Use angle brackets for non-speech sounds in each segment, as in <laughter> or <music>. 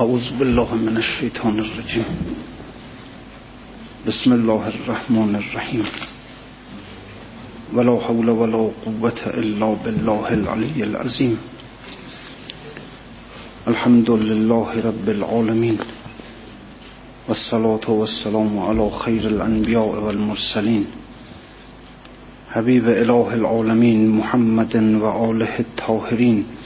أعوذ بالله من الشيطان الرجيم. بسم الله الرحمن الرحيم. ولا حول ولا قوة إلا بالله العلي العظيم. الحمد لله رب العالمين. والصلاة والسلام على خير الأنبياء والمرسلين. حبيب إله العالمين محمد وآله الطاهرين. اللهم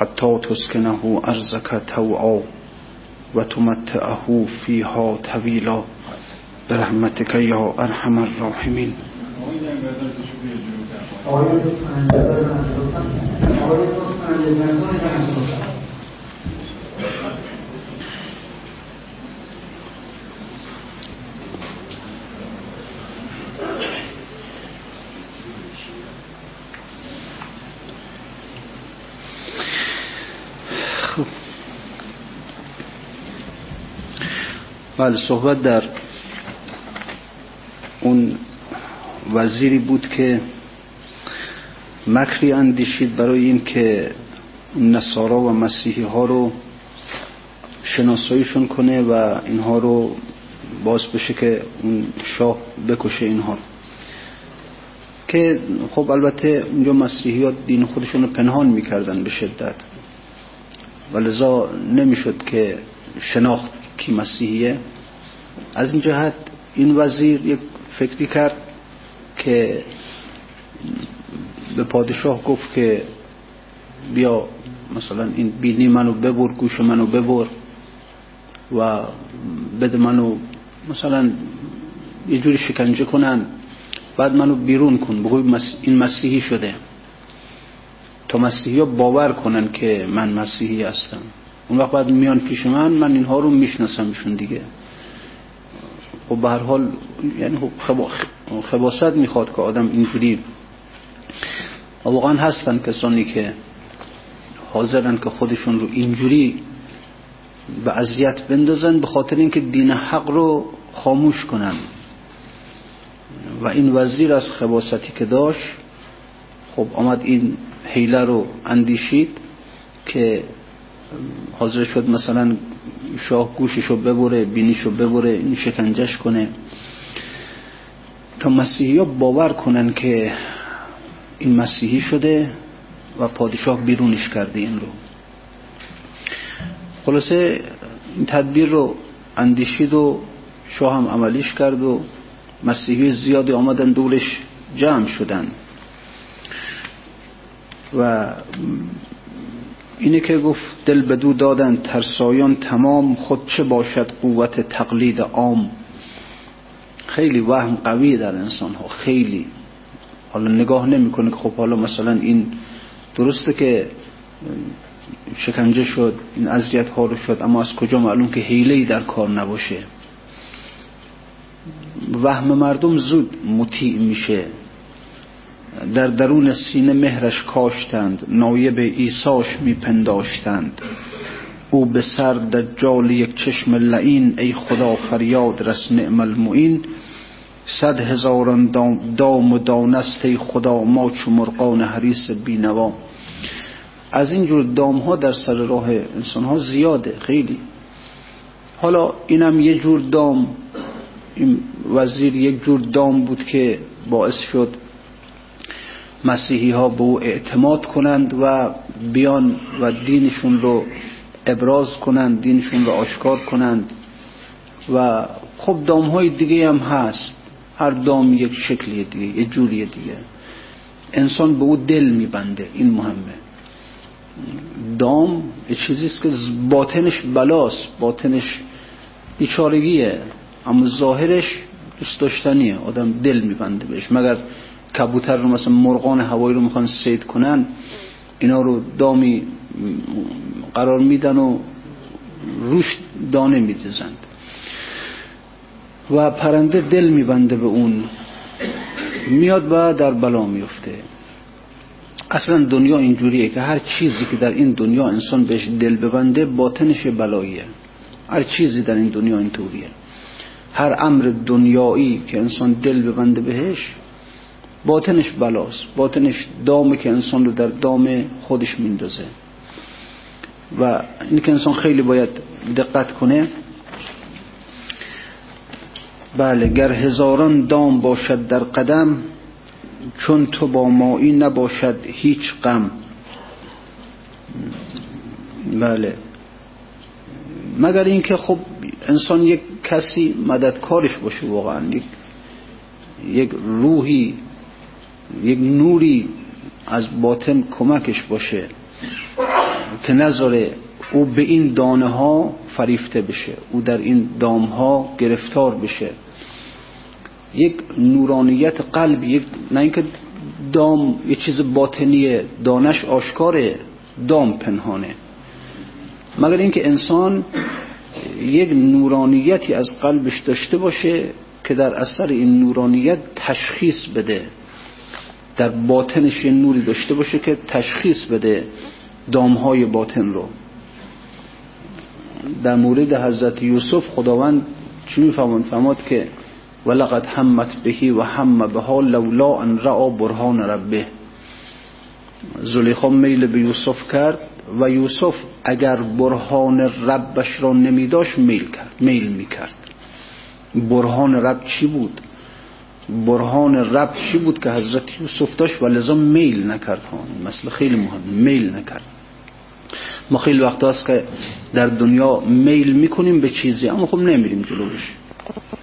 حتى تسكنه أرزك توعا وتمتعه فيها طويلا برحمتك يا أرحم الراحمين بله صحبت در اون وزیری بود که مکری اندیشید برای این که نصارا و مسیحی ها رو شناساییشون کنه و اینها رو باز بشه که اون شاه بکشه اینها که خب البته اونجا مسیحی ها دین خودشون رو پنهان می‌کردن به شدت. و لذا نمی‌شد که شناخت کی مسیحیه. از این جهت این وزیر یک فکری کرد که به پادشاه گفت که بیا مثلا این بینی منو ببر گوش منو ببر و بده منو مثلا یه جوری شکنجه کنن. بعد منو بیرون کن بگوی این مسیحی شده. تا مسیحی باور کنن که من مسیحی هستم. اون وقت بعد میان پیش من من اینها رو میشناسمشون دیگه. خب به هر حال یعنی خباست می‌خواد که آدم اینجوری واقعا هستن کسانی که حاضرن که خودشون رو اینجوری به اذیت بندازن به خاطر اینکه دین حق رو خاموش کنن. و این وزیر از خباستی که داشت خب آمد این حیله رو اندیشید که حاضر شد مثلا شاه گوششو ببره بینیشو ببره این شکنجش کنه. تا مسیحی ها باور کنن که این مسیحی شده و پادشاه بیرونش کرده این رو. خلاصه این تدبیر رو اندیشید و شاه هم عملیش کرد و مسیحی زیادی آمدن دورش جمع شدن. و اینه که گفت دل بدو دادن ترسایان تمام خود چه باشد قوت تقلید عام؟ خیلی وهم قوی در انسان ها خیلی. حالا نگاه نمی‌کنه که خب حالا مثلا این درسته که شکنجه شد این اذیت ها رو شد اما از کجا معلوم که حیله در کار نباشه؟ وهم مردم زود مطیع میشه. در درون سینه مهرش کاشتند نایب ایساش میپنداشتند. او به سر دجال یک چشم لعین ای خدا فریاد رس نعم المعین. صد هزاران دام و دانست ای خدا ما چو مرقان حریس بینوا. از اینجور دام ها در سر راه انسان ها زیاده خیلی. حالا اینم یه جور دام این وزیر یک جور دام بود که باعث شد مسیحی ها به او اعتماد کنند و بیان و دینشون رو ابراز کنند دینشون رو آشکار کنند. و خب دام های دیگه هم هست. هر دام یک شکلی دیگه یک جوری دیگه. انسان به او دل میبنده این مهمه. دام یه چیزیست که باطنش بلاست باطنش بیچارگیه اما ظاهرش دوست داشتنیه. آدم دل میبنده بهش. مگر کبوتر رو مثلا مرغان هوایی رو می‌خوان سید کنن اینا رو دامی قرار میدن و روش دانه میدزند و پرنده دل میبنده به اون. میاد و در بلا میفته اصلا دنیا اینجوریه که هر چیزی که در این دنیا انسان بهش دل ببنده باطنش بلاییه. هر چیزی در این دنیا اینطوریه. هر امر دنیایی که انسان دل ببنده بهش باطنش بلاست. باطنش دامه که انسان رو در دام خودش میندازه. و این که انسان خیلی باید دقت کنه. بله گر هزاران دام باشد در قدم چون تو با مایی نباشد هیچ غم. بله. مگر اینکه خب انسان یک کسی مددکارش باشه واقعا یک یک روحی یک نوری از باطن کمکش باشه که نذاره او به این دانه ها فریفته بشه او در این دام ها گرفتار بشه. یک نورانیت قلب یک نه اینکه دام یه چیز باطنیه دانش آشکاره دام پنهانه. مگر اینکه انسان یک نورانیتی از قلبش داشته باشه که در اثر این نورانیت تشخیص بده. در باطنش یه نوری داشته باشه که تشخیص بده دامهای باطن رو. در مورد حضرت یوسف خداوند چی میفهمون فهماد که ولقد همت بهی و هم بها لولا ان را برهان ربه. زلیخا میل به یوسف کرد و یوسف اگر برهان ربش را نمیداشت میل کرد میل می‌کرد. برهان رب چی بود؟ برهان رب چی بود که حضرت یوسف داشت؟ و لذا میل نکرد ها مثل خیلی مهم. میل نکرد. ما خیلی وقت هست که در دنیا میل می‌کنیم به چیزی اما خب نمیریم جلوش.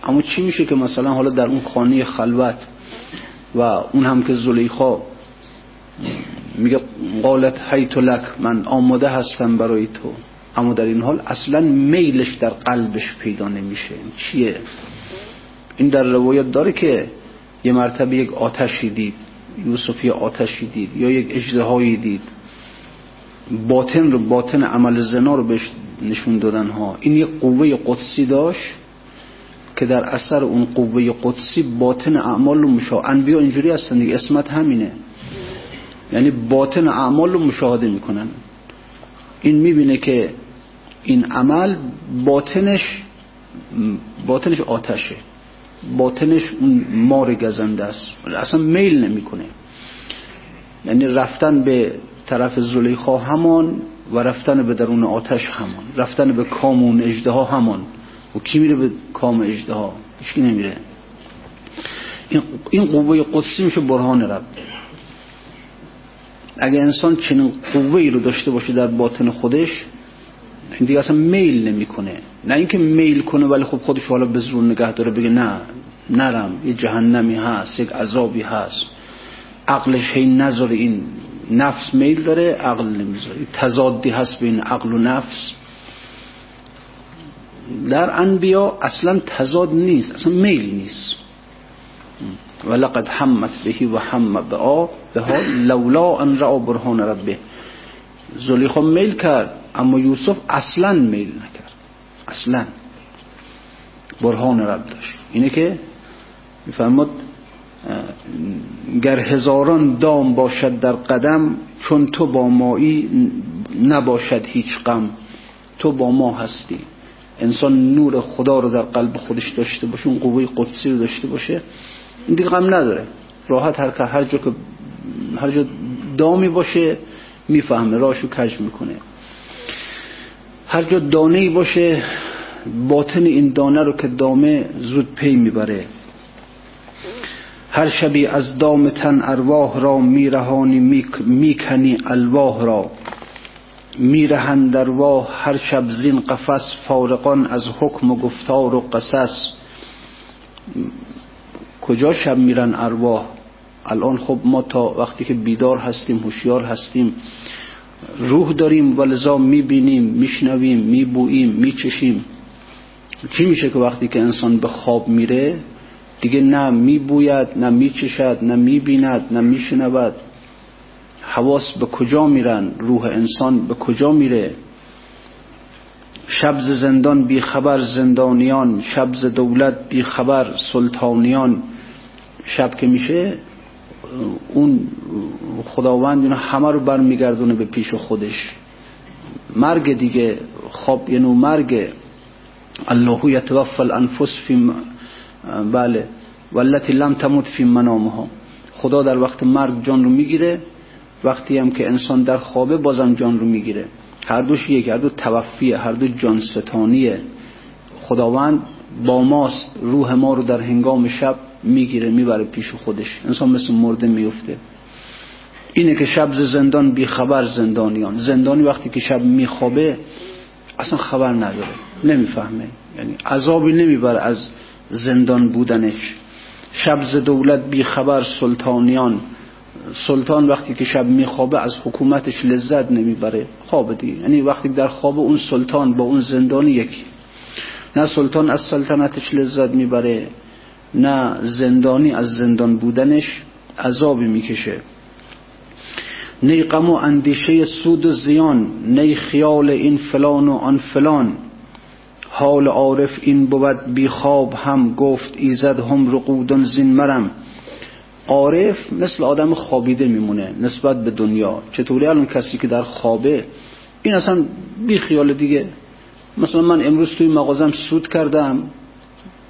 اما چی میشه که مثلا حالا در اون خانه خلوت و اون هم که زلیخا میگه قالت حیت لک من آماده هستم برای تو. اما در این حال اصلا میلش در قلبش پیدا نمیشه. چیه؟ این در روایت داره که یه مرتبه یک آتشی دید یوسف یه آتشی دید یا یک اجدهایی دید. باطن رو باطن عمل زنا رو بهش نشون دادن ها. این یک قوه قدسی داشت که در اثر اون قوه قدسی باطن اعمال رو مشاهده انبیا اینجوری هستن دیگه اسمت همینه. یعنی باطن اعمال رو مشاهده می‌کنن. این می‌بینه که این عمل باطنش باطنش آتشه. باطنش اون مار گزنده است. اصلا میل نمی‌کنه. یعنی رفتن به طرف زلیخا همان و رفتن به درون آتش همان. رفتن به کامون اجده ها همان. و کی میره به کام اجده ها هیچکی نمیره. این قوه قدسی میشه برهان رب. اگه انسان چنین قوه رو داشته باشه در باطن خودش این دیگه اصلا میل نمی‌کنه. نه اینکه میل کنه ولی خب خودش حالا به زور نگه داره بگه نه نرم یه جهنمی هست یک عذابی هست. عقلش هی نظر این نفس میل داره عقل نمی‌ذاره. تضادی هست بین عقل و نفس. در انبیا اصلا تضاد نیست اصلا میل نیست. ولقد همت بهی و هم به آ به لولا ان را برهان ربه. زلیخا میل کرد. اما یوسف اصلا میل نکرد. اصلا. برهان رب داشت. اینه که میفرماد گر هزاران دام باشد در قدم چون تو با مایی نباشد هیچ غم. تو با ما هستی. انسان نور خدا رو در قلب خودش داشته باشه اون قوه قدسی رو داشته باشه این دیگه غم نداره. راحت هر هر جا که هر جا دامی باشه می‌فهمه راشو کج می‌کنه. هر جا دانه باشه باطن این دانه رو که دامه زود پی می‌بره. هر شبی از دام تن ارواح را میرهانی می‌کنی الواح را. میرهند ارواح هر شب زین قفس فارقان از حکم و گفتار و قصص. کجا شب میرن ارواح؟ الان خب ما تا وقتی که بیدار هستیم هوشیار هستیم. روح داریم و لذا می‌بینیم میشنویم میبوییم میچشیم. چی میشه که وقتی که انسان به خواب میره دیگه نه میبوید نه میچشد نه می‌بیند نه میشنود. حواس به کجا میرن؟ روح انسان به کجا میره؟ شبز زندان بی خبر زندانیان شبز دولت بی خبر سلطانیان. شب که میشه؟ اون خداوند اینا همه رو برمیگردونه به پیش خودش. مرگ دیگه خواب یه نوع مرگ. الله یتوفى الانفس فی بله. والتي لم تموت فی منامها. خدا در وقت مرگ جان رو می‌گیره. وقتی هم که انسان در خوابه بازم جان رو می‌گیره. هر دوش یک هر دو توفیه هر دو جان ستانیه خداوند با ماست روح ما رو در هنگام شب می‌گیره می‌بره پیش خودش. انسان مثل مرده میفته. اینه که شب زندان بی خبر زندانیان. زندانی وقتی که شب میخوابه اصلا خبر نداره. نمی‌فهمه. یعنی عذابی نمی‌بره از زندان بودنش. شب دولت بی خبر سلطانیان. سلطان وقتی که شب میخوابه از حکومتش لذت نمی‌بره. خواب دیگه. یعنی وقتی در خواب اون سلطان با اون زندانی یکی. نه سلطان از سلطنتش لذت می‌بره. نه زندانی از زندان بودنش عذابی می‌کشه. نی غم و اندیشه سود و زیان نی خیال این فلان و آن فلان. حال عارف این بود بی خواب هم گفت ایزد هم رقودن زین مرم. عارف مثل آدم خوابیده میمونه نسبت به دنیا. چطوری الان کسی که در خوابه؟ این اصلا بی خیال دیگه. مثلا من امروز توی مغازم سود کردم.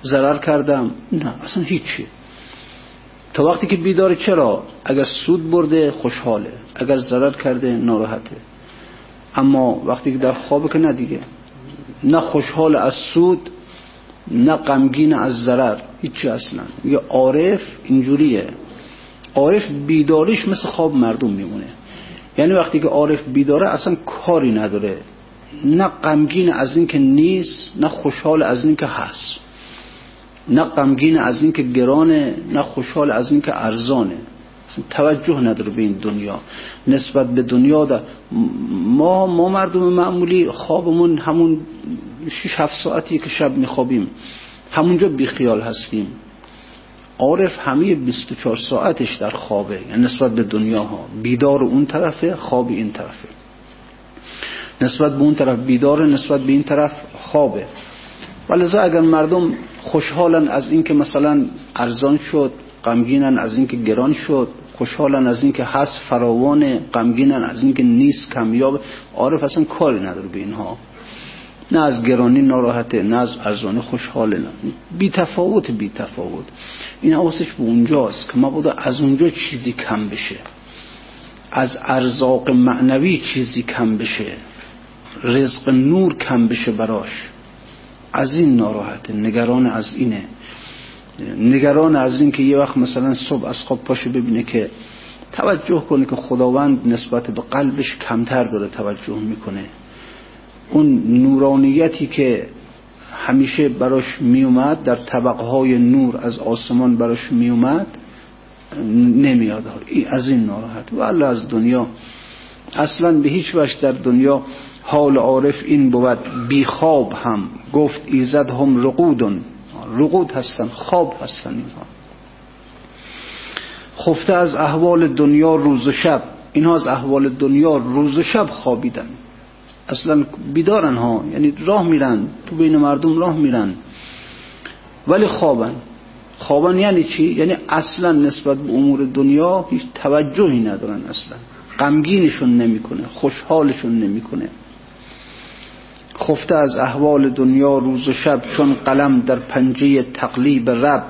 ضرر کردم نه اصلا هیچی تا وقتی که بیداره چرا اگر سود برده خوشحاله اگر ضرر کرده ناراحته اما وقتی که در خوابه که نه دیگه نه خوشحال از سود نه غمگین از ضرر هیچی اصلا یه عارف اینجوریه عارف بیداریش مثل خواب مردم میمونه یعنی وقتی که عارف بیداره اصلا کاری نداره نه غمگین از این که نیست نه خوشحال از این که هست نه غمگین از این که گرانه نه خوشحال از این که ارزانه توجه نداره به این دنیا. نسبت به دنیا در ما ما مردم معمولی خوابمون همون 6 7 ساعتی که شب میخوابیم همونجا بیخیال هستیم. عارف همه 24 ساعتش در خوابه یعنی نسبت به دنیا ها بیدار اون طرفه خواب این طرفه. نسبت به اون طرف بیدار نسبت به این طرف خوابه. ولذا اگر مردم خوشحالن از اینکه مثلا ارزان شد غمگینن از اینکه گران شد خوشحالن از اینکه هست فراوان غمگینن از اینکه نیست کمیاب عارف اصلا کاری نداره به اینها. نه از گرانی ناراحته نه از ارزانه خوشحاله نه. بی تفاوت بی تفاوت این حواسش به اونجاست که ما بوده از اونجا چیزی کم بشه. از ارزاق معنوی چیزی کم بشه. رزق نور کم بشه براش. از این ناراحته نگران از اینه. نگران از این که یه وقت مثلا صبح از خواب پاشه ببینه که توجه کنه که خداوند نسبت به قلبش کمتر داره توجه می‌کنه. اون نورانیتی که همیشه براش میومد در طبقهای نور از آسمان براش میومد نمیاد. از این ناراحت. و از دنیا اصلا به هیچ وجه در دنیا حال عارف این بود بی خواب هم. گفت ایزد هم رقودن. رقود هستن خواب هستن اینها. خفته از احوال دنیا روز و شب. اینها از احوال دنیا روز و شب خوابیدن. اصلا بیدارن ها. یعنی راه میرن تو بین مردم راه میرن. ولی خوابن. خوابن یعنی چی؟ یعنی اصلا نسبت به امور دنیا هیچ توجهی ندارن اصلا. غمگینشون نمی‌کنه خوشحالشون نمی‌کنه. خفته از احوال دنیا روز و شب چون قلم در پنجه تقلیب رب.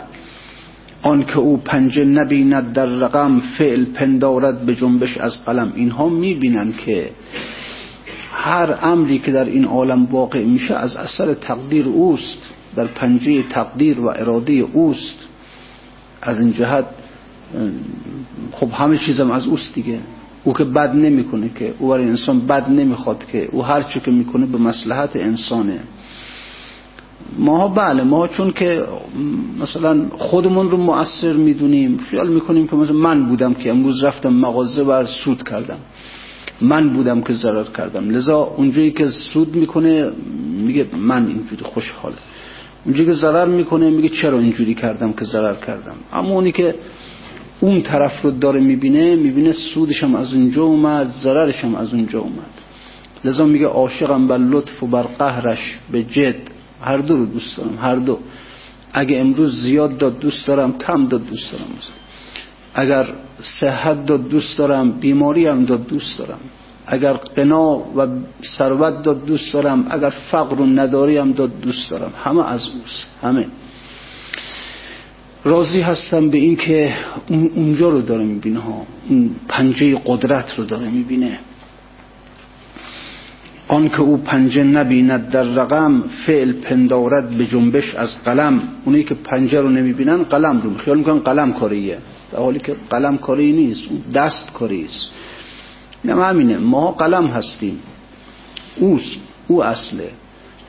آن که او پنجه نبیند در رقم فعل پندارد به جنبش از قلم. اینها می‌بینن که هر امری که در این عالم واقع میشه از اثر تقدیر اوست در پنجه تقدیر و اراده اوست. از این جهت خب همه چیزم از اوست دیگه. او که بد نمی‌کنه که او برای انسان بد نمی‌خواد که او هر چی که می‌کنه به مصلحت انسانه. ما بله ما چون که مثلا خودمون رو مؤثر می‌دونیم. خیال می‌کنیم که مثلا من بودم که امروز رفتم مغازه و سود کردم. من بودم که ضرر کردم. لذا اونجایی که سود می‌کنه میگه من اینجوری خوشحاله اونجا که ضرر می‌کنه میگه چرا اینجوری کردم که ضرر کردم. اما اونی که اون طرف رو داره می‌بینه می‌بینه سودش هم از اونجا اومد ضررش هم از اونجا اومد. لذا میگه عاشقم بر لطف و بر قهرش به جد. هر دو رو دوست دارم هر دو. اگه امروز زیاد داد دوست دارم کم داد دوست دارم. اگر صحت داد دوست دارم بیماری هم داد دوست دارم. اگر قنا و ثروت داد دوست دارم اگر فقر و نداری هم داد دوست دارم. همه از اوست همه. راضی هستم به این که اونجا رو داره می‌بینه ها. اون پنجه قدرت رو داره می‌بینه. آن که او پنجه نبیند در رقم فعل پندارد به جنبش از قلم. اونی که پنجه رو نمی‌بینن قلم رو. خیال می‌کنن قلم کاریه. در حالی که قلم کاری نیست اون دست کاری است. نه همینه. ما قلم هستیم. اوست. او اصله.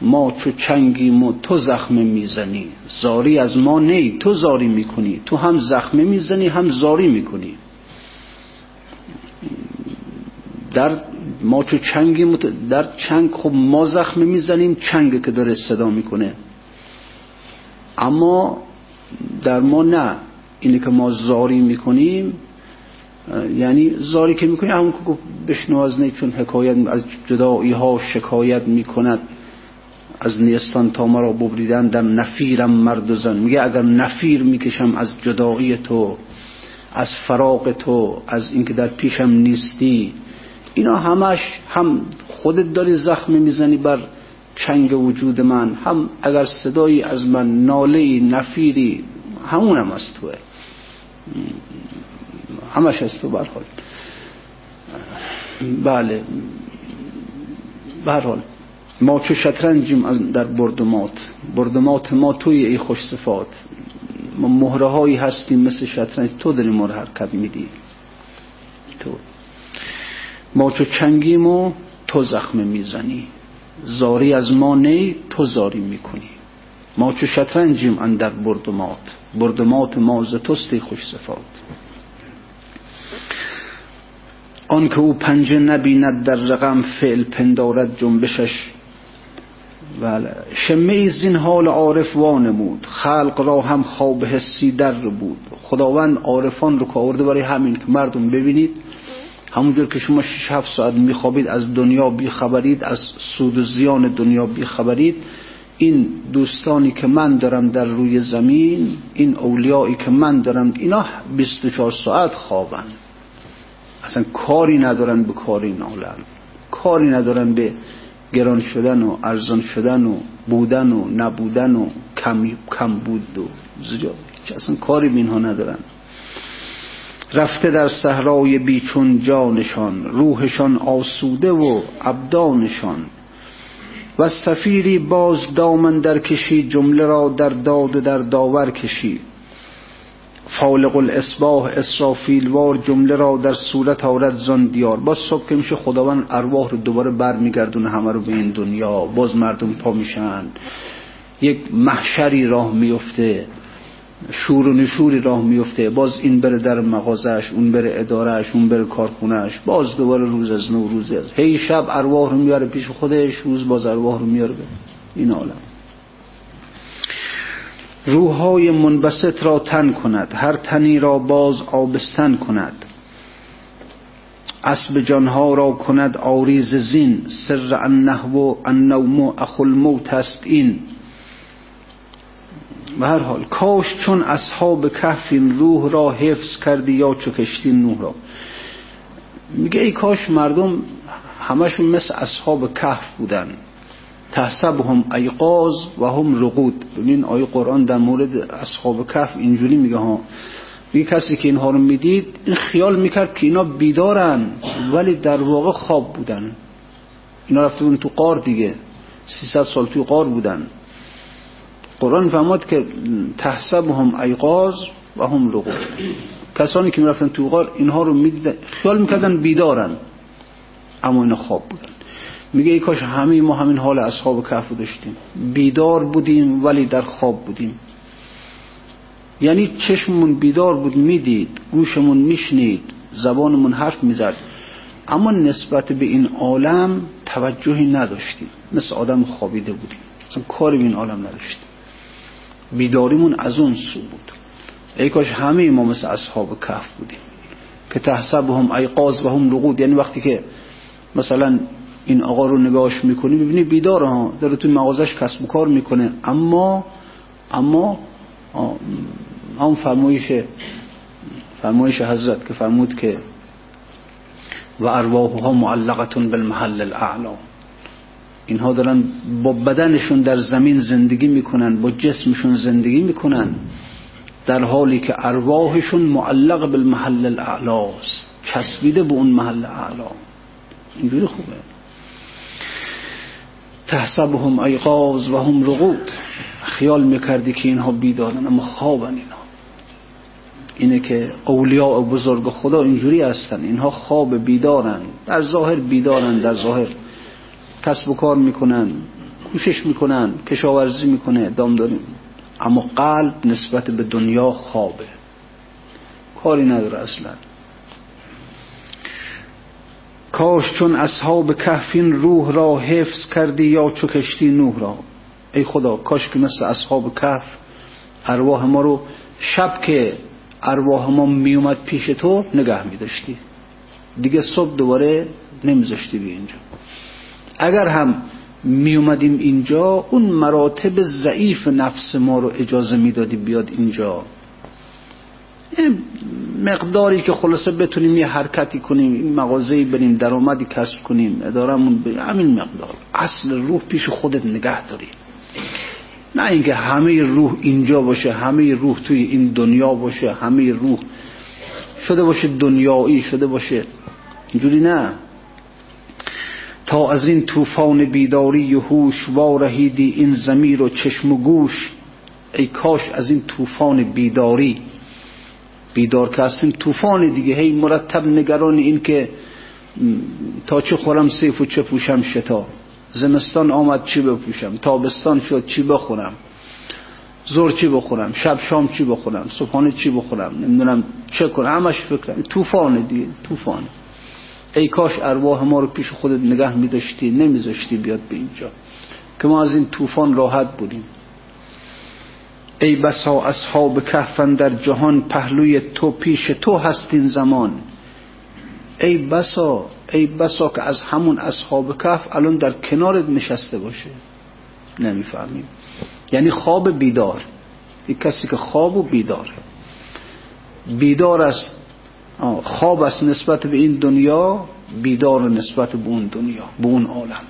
ما چو چنگیم و تو زخم می‌زنی. زاری از ما نی تو زاری می‌کنی. تو هم زخم می‌زنی هم زاری می‌کنی. در ما چو چنگیم در چنگ خب ما زخم می‌زنیم چنگ که داره صدا می‌کنه. اما در ما نه. اینه که ما زاری می‌کنیم یعنی زاری که می‌کنیم همون که بشنو از چون حکایت از جدایی ها شکایت می‌کند. از نیستان تا مرا ببریدندم نفیرم مرد و زن. میگه اگر نفیر می‌کشم از جدایی تو از فراق تو از اینکه در پیشم نیستی. اینا همش هم خودت داری زخم می‌زنی بر چنگ وجود من هم اگر صدایی از من ناله نفیری همونم از توه. همش از تو بله. برحال ما چه شطرنجیم در بردمات. بردمات ما توی ای خوش صفات ما مهره هایی هستیم مثل شطرنج. تو داری ما حرکت میدی. تو. ما چو چنگیم و تو زخم می‌زنی. زاری از ما نی تو زاری می‌کنی. ما چو شطرنجیم اندر بردمات. بردمات ما ز توستی خوش صفات آن که او پنجه نبیند در رقم فعل پندارد جنبشش بله. شمه از این حال عارف وانمود. خلق را هم خواب حسی در بود. خداوند عارفان رو که آورده برای همین که مردم ببینید. همونجور که شما 6 7 ساعت میخوابید از دنیا بیخبرید از سود و زیان دنیا بیخبرید. این دوستانی که من دارم در روی زمین این اولیایی که من دارم اینا 24 ساعت خوابن. اصلا کاری ندارن به کاری نالن کاری ندارن به گران شدن و ارزان شدن و بودن و نبودن و کم, کم بود و زیاد. اصلا کاری به اینها ندارن. رفته در صحرای بیچون جانشان روحشان آسوده و ابدانشان. و سفیری باز دامن در کشی جمله را در داد و در داور کشی. فالق الاسباح اسرافیلوار جمله را در صورت آورد زان دیار. باز صبح که میشه خداوند ارواح رو دوباره بر میگردونه همه رو به این دنیا. باز مردم پا میشن. یک محشری راه میفته. شور و نشوری راه میفته. باز این بره در مغازش اون بره ادارهش اون بره کارخونهش باز دوباره روز از نو روز از. هی شب ارواح رو میاره پیش خودش روز باز ارواح رو میاره به این عالم. روحای منبسط را تن کند هر تنی را باز آبستن کند. اسب جانها را کند آریز زین سر النحو النوم اخو الموت است این. به هر حال کاش چون اصحاب کهف این روح را حفظ کردی یا چو کشتی نوح را. میگه ای کاش مردم همشون مثل اصحاب کهف بودن. هم ایقاز و هم رقود. ببین آیه قرآن در مورد اصحاب کهف اینجوری میگه ها. میگه کسی که اینها رو می‌دید این خیال می‌کرد که اینا بیدارن ولی در واقع خواب بودن. اینا رفته تو قار دیگه. 300 سال توی قار بودن. قرآن فهماد که هم ایقاز و هم رقود. کسانی که می‌رفتن تو قار اینها رو می‌دیدن خیال می‌کردن بیدارن. اما اینا خواب بودن. میگه ای کاش همه ما همین حال اصحاب کهف داشتیم. بیدار بودیم ولی در خواب بودیم. یعنی چشممون بیدار بود می‌دید گوشمون میشنید زبانمون حرف می‌زد. اما نسبت به این عالم توجهی نداشتیم. مثل آدم خوابیده بودیم. اصلا کاری به این عالم نداشتیم. بیداریمون از اون سو بود. ای کاش همه ما مثل اصحاب کف بودیم. که تحسب هم ایقاز و هم رقود. یعنی وقتی که مثلا این آقا رو نگاهش می‌کنی ببینی بیدار ها داره توی مغازش کسب و کار می‌کنه. اما اما هم فرمایش فرمایش حضرت که فرمود که و ارواحها معلقتون بالمحل الاعلا. اینها دارن با بدنشون در زمین زندگی می‌کنن با جسمشون زندگی می‌کنن در حالی که ارواحشون معلق بالمحل الاعلاست چسبیده به اون محل اعلا. اینجوری خوبه. تحسبهم ایقاز و هم رقود. خیال می‌کردی که اینها بیدارن اما خوابن اینها. اینه که اولیاء بزرگ خدا اینجوری هستن. اینها خواب بیدارن. در ظاهر بیدارن در ظاهر کسب و کار می‌کنن کوشش می‌کنن کشاورزی می‌کنه دام داریم. اما قلب نسبت به دنیا خوابه. کاری نداره اصلا. کاش چون اصحاب کهفین روح را حفظ کردی یا چو کشتی نوح را. ای خدا کاش که مثل اصحاب کهف ارواح ما رو شب که ارواح ما میومد پیش تو نگه میداشتی. دیگه صبح دوباره نمیذاشتی بی اینجا. اگر هم می اومدیم اینجا اون مراتب ضعیف نفس ما رو اجازه می‌دادی بیاد اینجا. مقداری که خلاصه بتونیم یه حرکتی کنیم مغازه‌ای بریم درآمدی کسب کنیم ادارمون بریم همین مقدار. اصل روح پیش خودت نگه داری. نه اینکه همه روح اینجا باشه همه روح توی این دنیا باشه همه روح شده باشه دنیایی شده باشه. اینجوری نه. تا از این طوفان بیداری و هوش وارهیدی این زمیر و چشم و گوش. ای کاش از این طوفان بیداری. بیدار که هستیم طوفان دیگه. هی مرتب نگران این که تا چه خورم سیف و چه پوشم شتا. زمستان آمد چی بپوشم؟ تابستان شد چی بخورم؟ زور چی بخورم؟ شب شام چی بخورم؟ صبحانه چی بخورم؟ نمی‌دونم چه کنم. همش فکرم طوفان دیگه طوفان. ای کاش ارواح ما رو پیش خودت نگه میداشتی نمیذاشتی بیاد به اینجا. که ما از این طوفان راحت بودیم. ای بسا اصحاب کهفن در جهان پهلوی تو پیش تو هستین زمان. ای بسا ای بسا که از همون اصحاب کهف الان در کنارت نشسته باشه. نمی‌فهمیم. یعنی خواب بیدار. یک کسی که خواب و بیداره بیدار است خواب است نسبت به این دنیا بیدار نسبت به اون دنیا به اون عالم.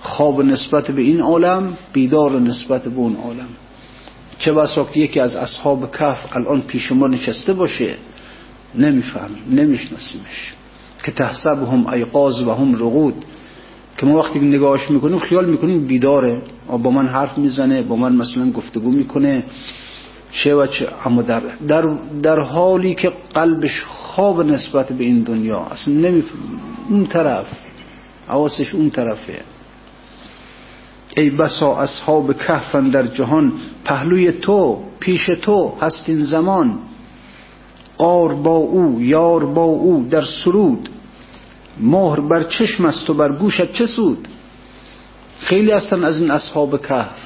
خواب نسبت به این عالم بیدار نسبت به اون عالم. چه بسا که یکی از اصحاب کف الان پیش ما نشسته باشه نمی‌فهمیم نمیشناسیمش. که تحسب هم ایقاز و هم رقود که ما وقتی نگاهش می‌کنیم خیال می‌کنیم بیداره. با من حرف می‌زنه با من مثلا گفتگو می‌کنه. چه و چه. اما در, در, در حالی که قلبش خواب نسبت به این دنیا اصلا نمیفهم اون طرف حواسش اون طرفه. ای بسا اصحاب کهفن در جهان پهلوی تو پیش تو هست این زمان. قار با او یار با او در سرود. مهر بر چشم است و بر گوشت چه سود؟ خیلی هستن از این اصحاب کهف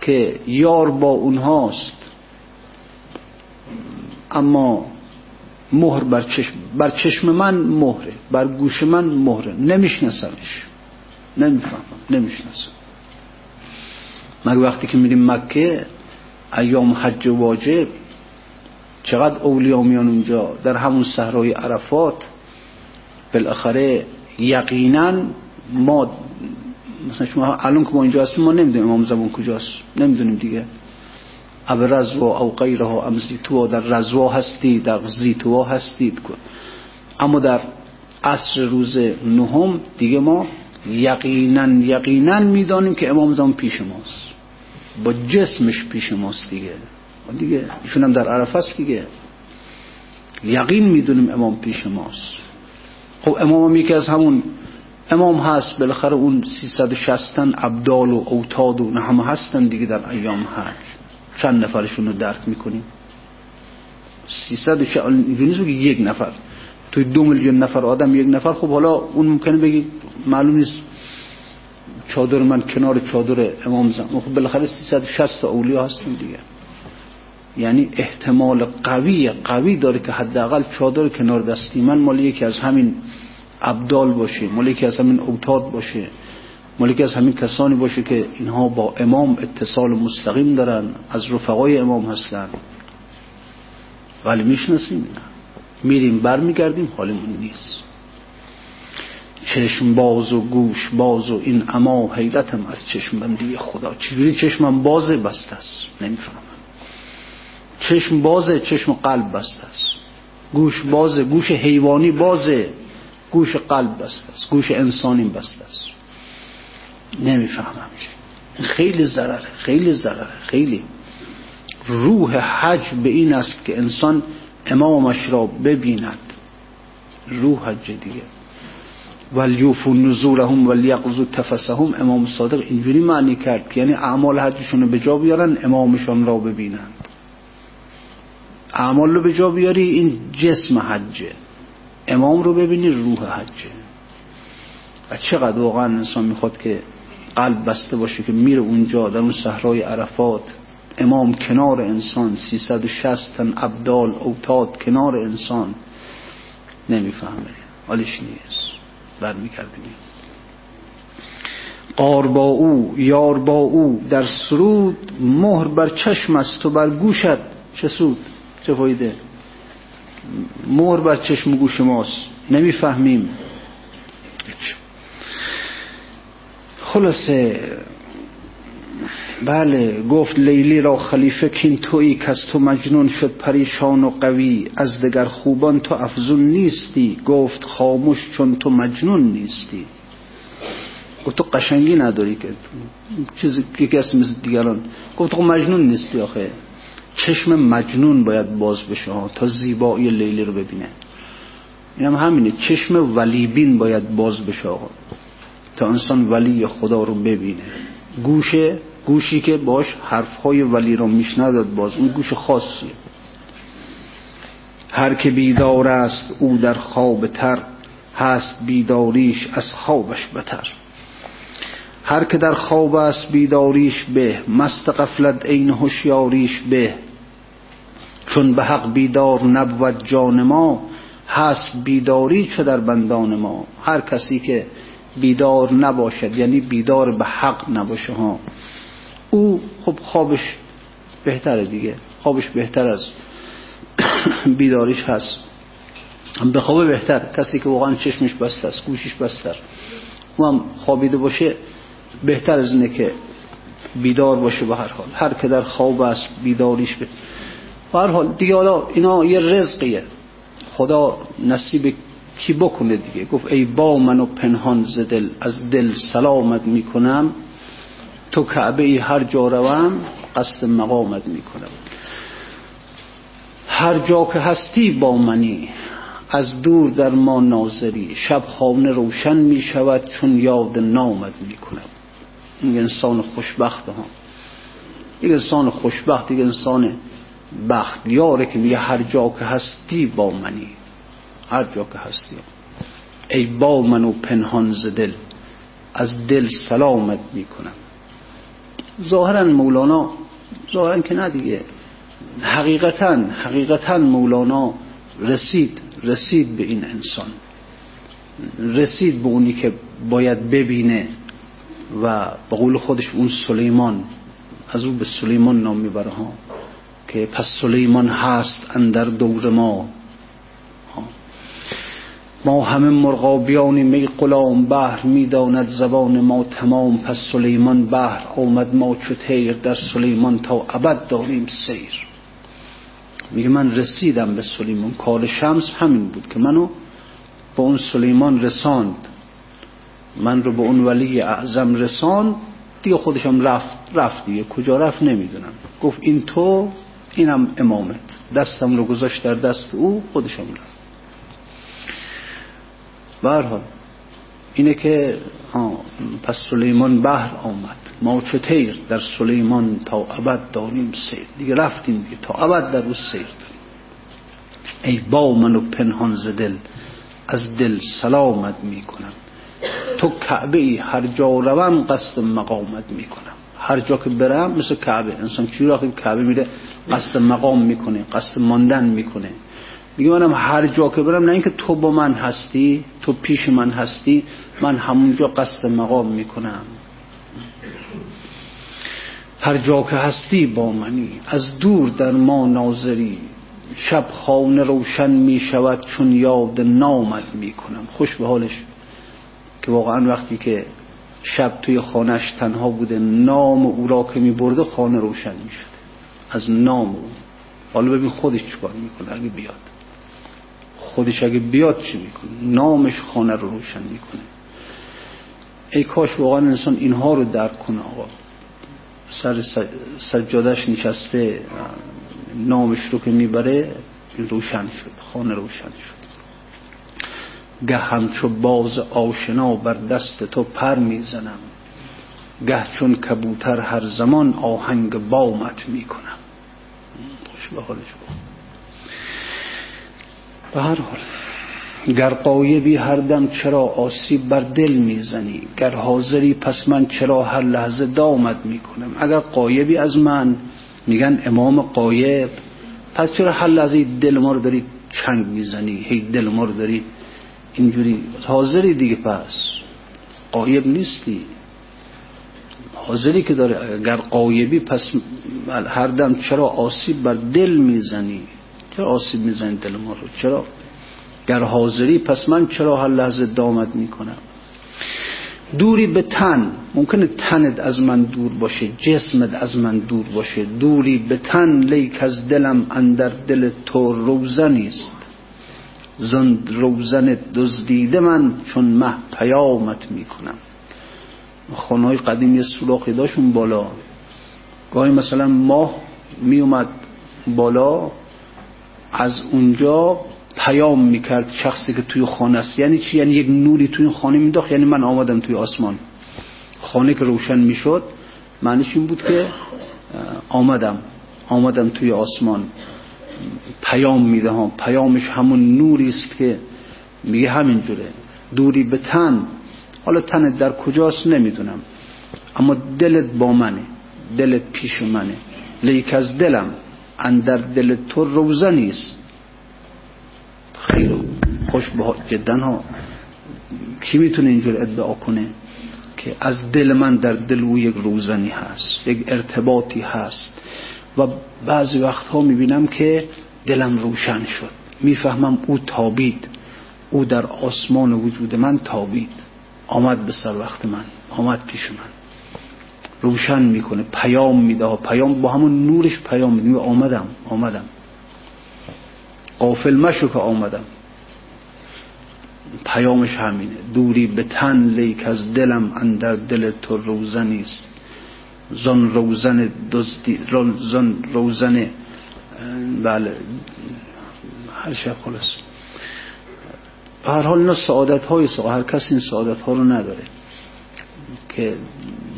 که یار با اونهاست اما مهر بر چشم بر چشم من مهره بر گوش من مهره. نمیشناسمش. نمی‌فهمم نمی‌شناسم. مگه وقتی که میریم مکه ایام حج واجب چقدر اولیا میان اونجا؟ در همون صحرای عرفات بالاخره یقینا ما مثلا شما الان که ما اینجا هستیم ما نمی‌دونیم امام زمان کجاست نمی‌دونیم دیگه. او رزوا او غیره ام زیتوا در رزوا هستی در زیتوا هستید. اما در عصر روز نهم دیگه ما یقینا یقینا می‌دانیم که امام زمان پیش ماست. با جسمش پیش ماست دیگه. دیگه ایشون هم در عرفه است دیگه. یقین می‌دونیم امام پیش ماست. خب امام هم یکی از همون امام هست. بالاخره اون 360 ابدال و اوتاد و همه هستن دیگه در ایام حج. چند نفرشون رو درک می‌کنیم؟ 300 نیست که یک نفر. توی دو میلیون نفر آدم یک نفر. خب حالا اون ممکنه بگی معلوم نیست چادر من کنار چادر امام زمان. خب بالاخره 360 تا اولیا هستیم دیگه. یعنی احتمال قوی قوی داره که حداقل چادر کنار دستی. من مال یکی از همین ابدال باشه مال یکی از همین اوتاد باشه مال یکی از همین کسانی باشه که اینها با امام اتصال مستقیم دارن از رفقای امام هستن. ولی می‌شناسیم اینا. میریم برمیگردیم حالمون نیست. چشم باز و گوش باز و این اما حیرتم از چشم بندی خدا چجوری چشمم بازه بسته است؟ نمی‌فهمم. چشم بازه چشم قلب بسته است. گوش بازه گوش حیوانی بازه گوش قلب بسته است. گوش انسانی بسته است. نمی‌فهمم خیلی ضرره خیلی ضرره خیلی. روح حج به این است که انسان امامش را ببیند. روح حج دیگه ولیوفو نزورهم ولیقضو تفسهم امام صادق اینجوری معنی کرد یعنی اعمال حجشون رو به جا بیارن امامشان را ببینند اعمال رو به جا بیاری این جسم حجه. امام رو ببینی روح حجه. و چقدر واقعا انسان می‌خواد که قلب بسته باشه که میره اونجا در اون صحرای عرفات. امام کنار انسان 360 تن ابدال اوتاد کنار انسان. نمی‌فهمه. حالش نیست. برمیکردیم قار با او یار با او در سرود مهر بر چشم است و بر گوشت چه سود؟ چه فایده؟ مهر بر چشم و گوش ماست. نمی‌فهمیم. خلاصه بله گفت لیلی را خلیفه کین تویی که از تو مجنون شد پریشان و قوی. از دگر خوبان تو افزون نیستی گفت خاموش چون تو مجنون نیستی. گفت تو قشنگی نداری که چیزی که اسم مثل دیگران. گفت تو مجنون نیستی آخه. چشم مجنون باید باز بشه تا زیبایی لیلی رو ببینه. این هم همینه چشم ولیبین باید باز بشه تا انسان ولی خدا رو ببینه. گوشه گوشی که باش حرفهای ولی رو میشندد باز اون گوش خاصی هر که بیدار است او در خواب تر هست بیداریش از خوابش بتر هر که در خواب است بیداریش به مست قفلت عین هوشیاریش به. چون به حق بیدار نبود جان ما هست بیداری چه در بندان ما؟ هر کسی که بیدار نباشد یعنی بیدار به حق نباشه ها. او خب خوابش بهتره دیگه. خوابش بهتر از <coughs> بیداریش هست. به خواب بهتر. کسی که واقعا چشمش بسته است گوشش بسته او هم خوابیده باشه بهتر از اینه که بیدار باشه به هر حال. هر که در خواب است بیداریش به هر حال. دیگه حالا اینا یه رزقیه. خدا نصیب کی بکنه دیگه؟ گفت ای با منو پنهان ز دل از دل سلامت می‌کنم. تو کعبه ای هر جا روم قصد مقامت می‌کنم. هر جا که هستی با منی از دور در ما ناظری. شب خانه روشن می شود چون یاد نامت می کنم این انسان خوشبخت ها. یک انسان خوشبخت یک انسان بخت. یاره که میگه هر جا که هستی با منی. هر جا که هستی. ای با منو پنهان ز دل. از دل سلامت می کنم ظاهرا مولانا ظاهرا که نه دیگه حقیقتا حقیقتا مولانا رسید رسید به این انسان. رسید به اونی که باید ببینه و به قول خودش اون سلیمان از او به سلیمان نام می‌بره ها که پس سلیمان هست اندر دور ما. ما همه مرغابیانی می غلام بحر می‌داند زبان ما تمام پس سلیمان بحر آمد ما چو تیر در سلیمان تا ابد داریم سیر. میگه من رسیدم به سلیمان کار شمس همین بود که منو به اون سلیمان رساند. من رو به اون ولی اعظم رساند دیگه خودشم رفت رفت دیگه. کجا رفت نمی‌دونم. گفت این تو اینم امامت. دستم رو گذاشت در دست او خودشم رفت. برحال اینه که پس سلیمان بحر آمد. ما چه تیر در سلیمان تا ابد داریم سیر. دیگه رفتیم دیگه تا ابد در روز سیر ای با من و پنهان ز دل از دل سلامت می‌کنم تو کعبه هر جا روم قصد مقامت می‌کنم هر جا که برم مثل کعبه. انسان چی را کعبه میره قصد مقام می‌کنه قصد ماندن می‌کنه. میگه منم هر جا که برم نه اینکه تو با من هستی تو پیش من هستی من همونجا قصد مقام می‌کنم. هر جا که هستی با منی از دور در ما ناظری. شب خانه روشن می شود چون یاد نامت می کنم خوش به حالش که واقعا وقتی که شب توی خانهش تنها بوده نام او را که می برده خانه روشن می شده از نام او. حالا ببین خودش چکار می‌کنه اگه بیاد. خودش اگه بیاد چی می‌کنه؟ نامش خانه رو روشن می‌کنه. ای کاش واقعا انسان اینها رو درک کنه آقا. سر سجادش نشسته نامش رو که می‌بره روشن شد خانه روشن شد. گه همچو باز آشنا بر دست تو پر می‌زنم گه چون کبوتر هر زمان آهنگ بامت می‌کنم. خوش به حالش به هر حال گر قایبی هر دم چرا آسیب بر دل می‌زنی گر حاضری پس من چرا هر لحظه دامت می‌کنم؟ اگر قایبی از من میگن امام قایب پس چرا هر لحظه دل ما داری چنگ می‌زنی؟ هی دل ما داری اینجوری حاضری دیگه پس قایب نیستی. حاضری که داره اگر قایبی پس هر دم چرا آسیب بر دل می‌زنی؟ چرا آسیب می‌زنی دل ما رو. چرا؟ گر حاضری پس من چرا هر لحظه دامت می‌کنم؟ دوری به تن. ممکنه تنت از من دور باشه جسمت از من دور باشه. دوری به تن لیک از دلم اندر دل تو روزنیست زن روزن دزدیده من چون مه پیامت می‌کنم. خانه قدیم یه سوراخی داشون بالا. گاهی مثلا ماه میومد بالا از اونجا پیام می‌کرد شخصی که توی خانه است. یعنی چی؟ یعنی یک نوری توی خانه میداخت. یعنی من آمدم توی آسمان. خانه که روشن می‌شد معنیش این بود که آمدم آمدم توی آسمان. پیام میده ها پیامش همون نوری است که میگه همینجوره. دوری به تن. حالا تنت در کجاست نمی‌دونم. اما دلت با منه. دلت پیش منه. لیک از دلم. اندر دل تو روزه نیست. خیر خوش به جدا ها. کی می‌تونه اینجور ادعا کنه که از دل من در دل او یک روزنی هست یک ارتباطی هست. و بعضی وقتها می‌بینم که دلم روشن شد. می‌فهمم او تابید. او در آسمان وجود من تابید. آمد به سر وقت من. آمد پیش من. روشن می‌کنه پیام میده. پیام با همون نورش پیام میده. آمدم آمدم. قافل مشو که آمدم. پیامش همینه. دوری به تن لیک از دلم اندر دل تو روزنیست زن روزن دزدی زن روزن بله. هر شب خلاص. به هر حال اینا سعادت های هر کسی این سعادت ها رو نداره. که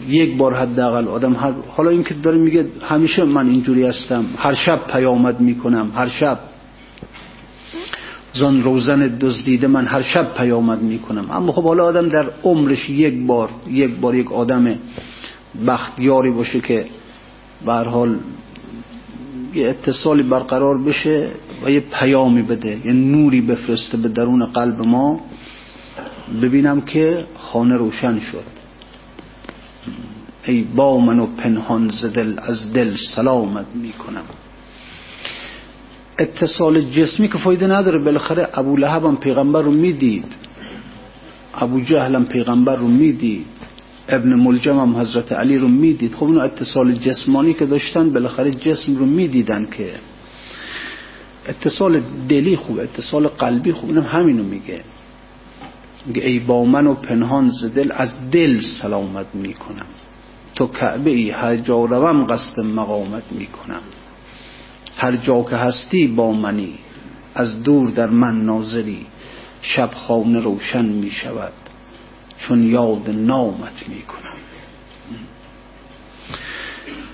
یک بار حداقل آدم هر حالا این که داره میگه همیشه من اینجوری هستم. هر شب پیامد می‌کنم هر شب. زن روزن دزدیده من هر شب پیامد می‌کنم. اما خب حالا آدم در عمرش یک بار یک بار یک آدم بختیاری باشه که به حال یه اتصالی برقرار بشه و یه پیامی بده یه نوری بفرسته به درون قلب ما. ببینم که خانه روشن شد. ای با من و پنهان ز دل از دل سلامت می‌کنم. اتصال جسمی که فایده نداره بالاخره ابو لهب هم پیغمبر رو می‌دید. ابو جهل هم پیغمبر رو می‌دید. ابن ملجم هم حضرت علی رو می‌دید. خب اونو اتصال جسمانی که داشتن بالاخره جسم رو می‌دیدن که اتصال دلی خوب اتصال قلبی خوب اینم همینو میگه. میگه ای با من و پنهان ز دل از دل سلامت می‌کنم. تو کعبه ای هر جا روم قصد مقامت می‌کنم. هر جا که هستی با منی از دور در من ناظری شب خانه روشن می شود چون یاد نامت می کنم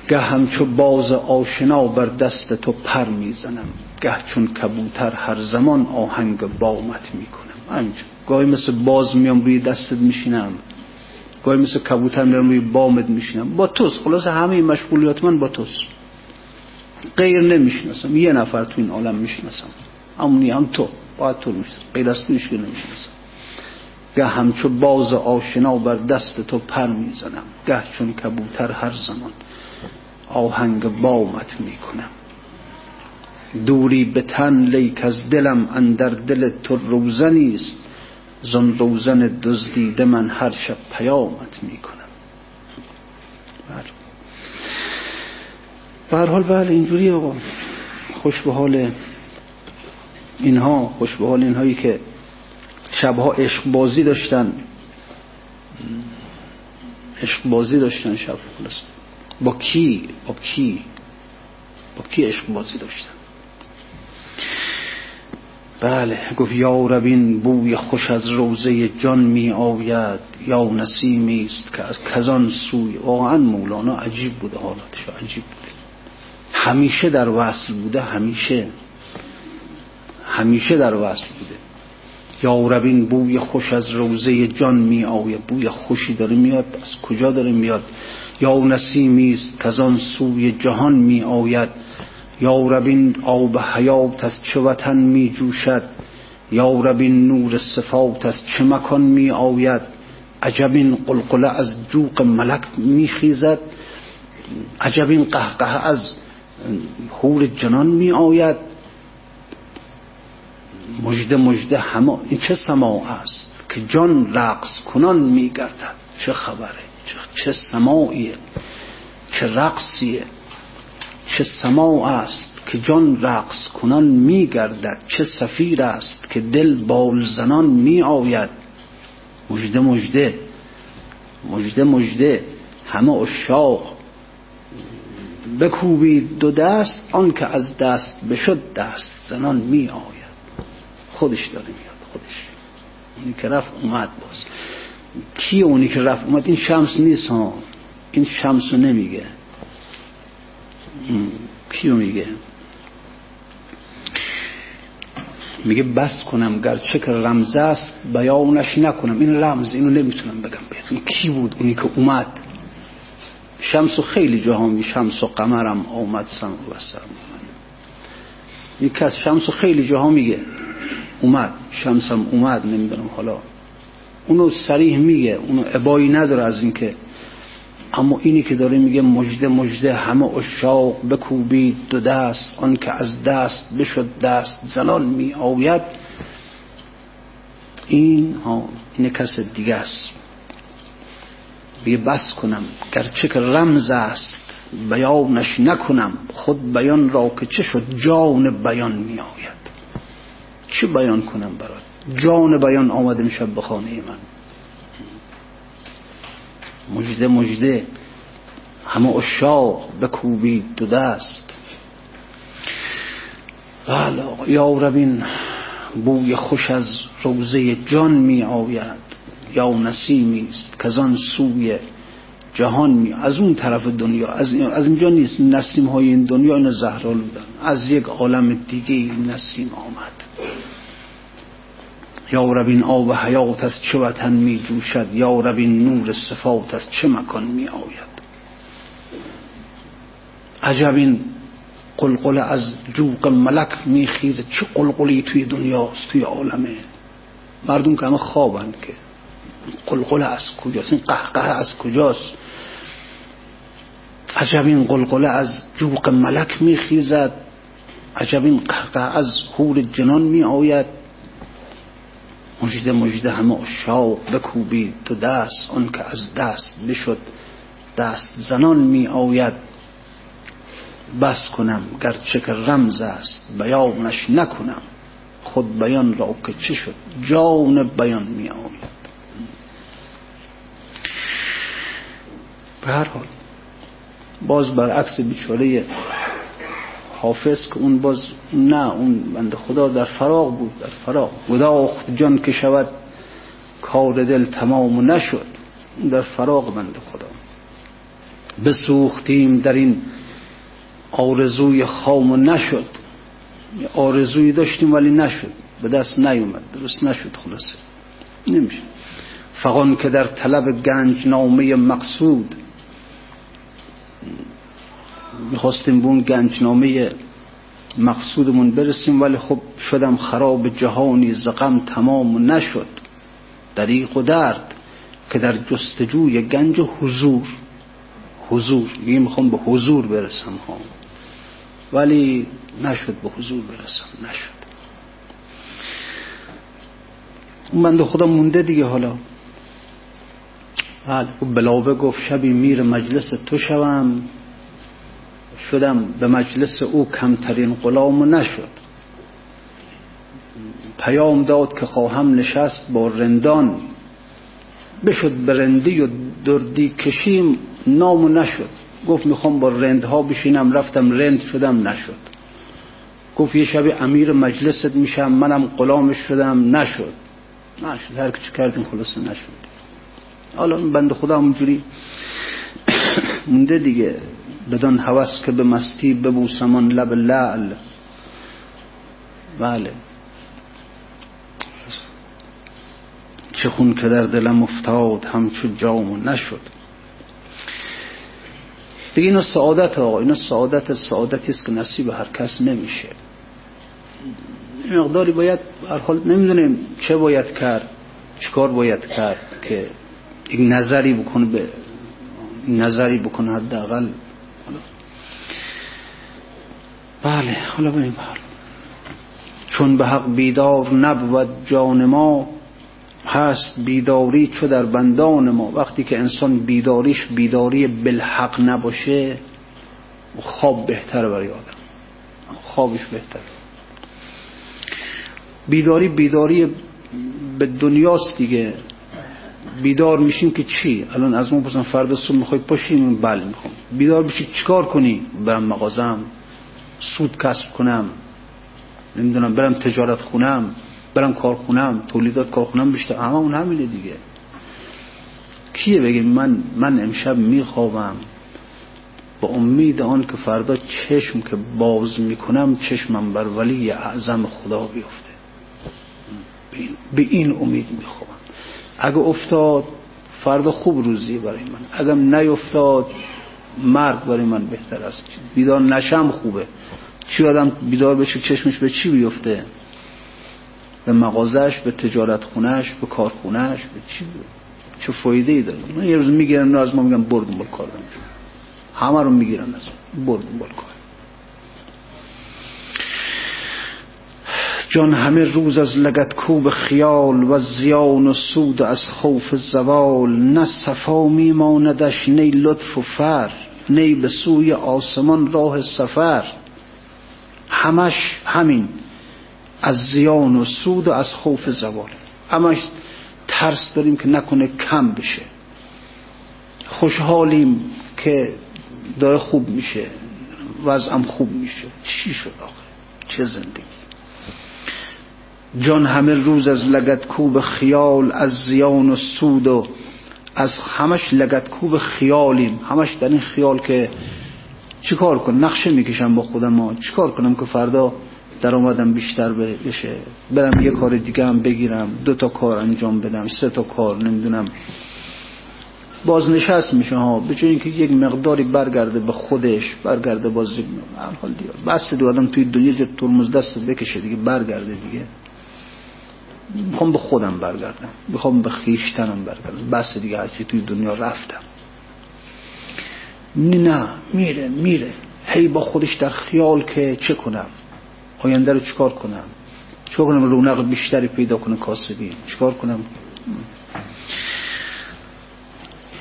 گه همچو باز آشنا بر دست تو پر می‌زنم گه چون کبوتر هر زمان آهنگ بامت می کنم گاهی مثل باز میام روی دستت میشینم. گاهی مثل کبوتر میرم روی بامت میشینم. با توست. خلاص همه مشغولیات من با توست. غیر نمی‌شناسم. یه نفر تو این عالم می‌شناسم. همونی هم تو. باید تو می‌شناسم غیر از تو نمی‌شناسم. گه همچو باز آشنا بر دست تو پر می‌زنم. گه چون کبوتر هر زمان آهنگ بامت می‌کنم. دوری به تن لیک از دلم اندر دل تو روزنی است. زن روزن دزدیده من هر شب پیامت می‌کنم. به هر حال بله اینجوری آقا. خوش به حال اینها خوش به حال اینهایی که شبها عشق بازی داشتن. عشق بازی داشتن شب. خلاص. با کی؟ با کی؟ با کی عشق بازی داشتن؟ بله گفت یا ربین بوی خوش از روزه جان می آید یا نسیمی است که از کزان سوی واقعا مولانا عجیب بوده حالاتش عجیب بوده. همیشه در وصل بوده همیشه همیشه در وصل بوده. یا ربین بوی خوش از روزه جان می آید بوی خوشی داره میاد از کجا داره میاد؟ یا نسیمی است که آن سوی جهان می آید. یا ربین آب حیات از چه وطن می جوشد؟ یا ربین نور صفات از چه مکان می آید؟ عجبین قلقله از جوق ملک می خیزد؟ عجبین قهقه از حور جنان می آید؟ مجده مجده همه این چه سماع است که جان رقص کنان می گردد؟ چه خبره؟ چه, چه سماعیه؟ چه رقصیه؟ چه سماع است که جان رقص کنان می گردد چه سفیر است که دل بال زنان می آید. مجده مجده مجده مجده همه اشاق بکوبید دو دست آن که از دست بشد دست زنان می آید. خودش داره میاد خودش. اونی که رفت اومد باز. کی اونی که رفت اومد؟ این شمس نیست ها. این شمس نمیگه. کیو میگه؟ میگه بس کنم گرچه که رمز است بیانش نکنم. این رمز اینو نمی‌تونم بگم بهتون. کی بود اونی که اومد؟ شمس و خیلی جاها می شمس و قمرم آمد سم و سم یکی از شمس و خیلی جاها میگه اومد شمسم اومد نمی‌دونم حالا. اونو سریح میگه اونو ابایی نداره از اینکه اما اینی که داره میگه مجده مجده همه اشاق بکوبید دو دست آن که از دست بشد دست زنان می آید این ها این کس دیگه است. بی بس کنم. گرچه که رمز است بیانش نکنم. خود بیان را که چه شد؟ جان بیان می آید چه بیان کنم برات؟ جان بیان آمد شب به خانه من. مجده مجده. همه اشاق بکوبید دو دست. بله یا ربین بوی خوش از روزه جان می آید. یا نسیمی است که آن سوی جهان می از اون طرف دنیا از, از اینجا نیست. نسیم های این دنیا این زهرالودن از یک عالم دیگه این نسیم آمد. یا ربین آب حیات از چه وطن می جوشد؟ یا ربین نور صفات از چه مکان می آید؟ عجب این قلقل از جوق ملک می خیزه. چه قلقلی توی دنیاست توی عالمه؟ مردم که همه خوابند که. قلقل از کجاست؟ این قهقه از کجاست؟ عجب این قلقله از جوق ملک می خیزد. عجب این قهقه از حور جنان می آید. مجده مجده همه اشاق بکوبید تو دست آن که از دست بشد دست. زنان می آید بس کنم گرچه که رمز است بیانش نکنم. خود بیان را که چه شد؟ جان بیان می آید. به هر حال باز برعکس بیچاره حافظ که اون باز نه اون بند خدا در فراغ بود در فراغ. گداخت جان که شود کار دل تمام نشد. در فراغ بند خدا. بسوختیم در این آرزوی خام نشد. آرزوی داشتیم ولی نشد. به دست نیومد. درست نشد خلاصه. نمیشه. فقان که در طلب گنج نامه مقصود. می‌خواستیم به اون گنجنامه مقصودمون برسیم ولی خب شدم خراب جهانی زقم تمام نشد. دریق و درد که در جستجوی گنج حضور حضور میگه می‌خوام به حضور برسم ها. ولی نشد به حضور برسم نشد. اون بند خدا مونده دیگه حالا. بله خب بلابه گفت شبی میر مجلس تو شوم. شدم به مجلس او کمترین غلام نشد. پیام داد که خواهم نشست با رندان. بشد به رندی و دردی کشیم نام نشد. گفت می‌خوام با رندها بشینم. رفتم رند شدم نشد. گفت یه شب امیر مجلست میشم. منم غلامش شدم نشد. نشد. هر چی کردیم خلاصه نشد. حالا بند خدا همونجوری <coughs> مونده دیگه. بدان هوس که به مستی ببوسمان لب لعل. بله. چه خون که در دلم افتاد همچو جام نشد. دیگه اینا سعادت آقا اینا سعادت سعادتی است که نصیب هر کس نمیشه. مقداری باید هر حال نمی‌دونیم چه باید کرد چیکار باید کرد که یک نظری بکنه به نظری بکنه حداقل. بله حالا ببین بله چون به حق بیدار نبود جان ما هست بیداری چو در بندان ما. وقتی که انسان بیداریش بیداری بالحق نباشه خواب بهتره برای آدم. خوابش بهتر بیداری بیداری به دنیاست دیگه. بیدار میشیم که چی؟ الان از ما پسن فردا صبح می‌خوای پاشیم بله می‌خوام. بیدار بشی چیکار کنی؟ برم مغازم. سود کسب کنم نمی‌دونم برم تجارت خونم برم کارخونم تولیدات کارخونم بیشتر همه اون همینه دیگه. کیه بگه من من امشب میخوابم؟ با امید آن که فردا چشم که باز می‌کنم چشمم بر ولی اعظم خدا بیفته. به این امید میخوابم. اگه افتاد فردا خوب روزی برای من. اگه نیفتاد مرگ برای من بهتر است. بیدار نشم خوبه. چی آدم بیدار بشه چشمش به چی بیفته؟ به مغازش به تجارت خونش به کارخونش به چی؟ چه فایده ای داره؟ من یه روز می‌گیرن نه از ما میگم برد دنبال کار همه رو می‌گیرن از برد دنبال کار. جان همه روز از لگت کوب خیال و زیان و سود از خوف زوال. نه صفا میماندش نی لطف و فر. نی به سوی آسمان راه سفر. همش همین از زیان و سود و از خوف زوال. همش ترس داریم که نکنه کم بشه. خوشحالیم که داره خوب میشه وضعم خوب میشه. چی شد آخه؟ چه زندگی؟ جان همه روز از لگت کوب خیال از زیان و سود و از همش لگت کوب خیالیم. همش در این خیال که چیکار کنم؟ نقشه می‌کشم با خودم. ما چیکار کنم که فردا درآمدم بیشتر بشه؟ برم یه کار دیگه هم بگیرم. دو تا کار انجام بدم. سه تا کار نمی‌دونم. بازنشست میشه. ها به اینکه یک مقداری برگرده به خودش برگرده باز حال دیگه. بس دو آدم توی دنیا جد ترمز دست بکشه دیگه برگرده دیگه. می‌خوام به خودم برگردم. می‌خوام به خیشتنم برگردم. بس دیگه هرچی توی دنیا رفتم. نه میره میره. هی با خودش در خیال که چه کنم؟ آینده رو چکار کنم؟ چکار کنم؟ رونق بیشتری پیدا کنه کاسبی. چکار کنم؟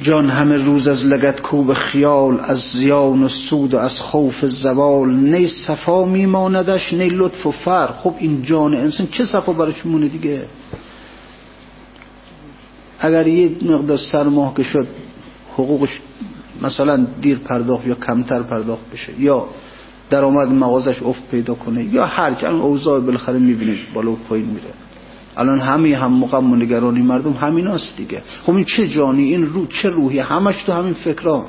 جان همه روز از لگت کوب خیال از زیان و سود و از خوف زوال. نه صفا میماندش نه لطف و فر. خب این جان انسان چه صفا برش مونه دیگه؟ اگر یه مقدار سر ماه که شد حقوقش مثلا دیر پرداخت یا کمتر پرداخت بشه یا درآمد مغازش افت پیدا کنه یا هر چند اوضاع بالاخره می‌بینید بالا و پایین میره. الان همه هم مقام و نگرانی مردم همیناست دیگه. خب این چه جانی؟ این رو چه روحی؟ همش تو همین فکرها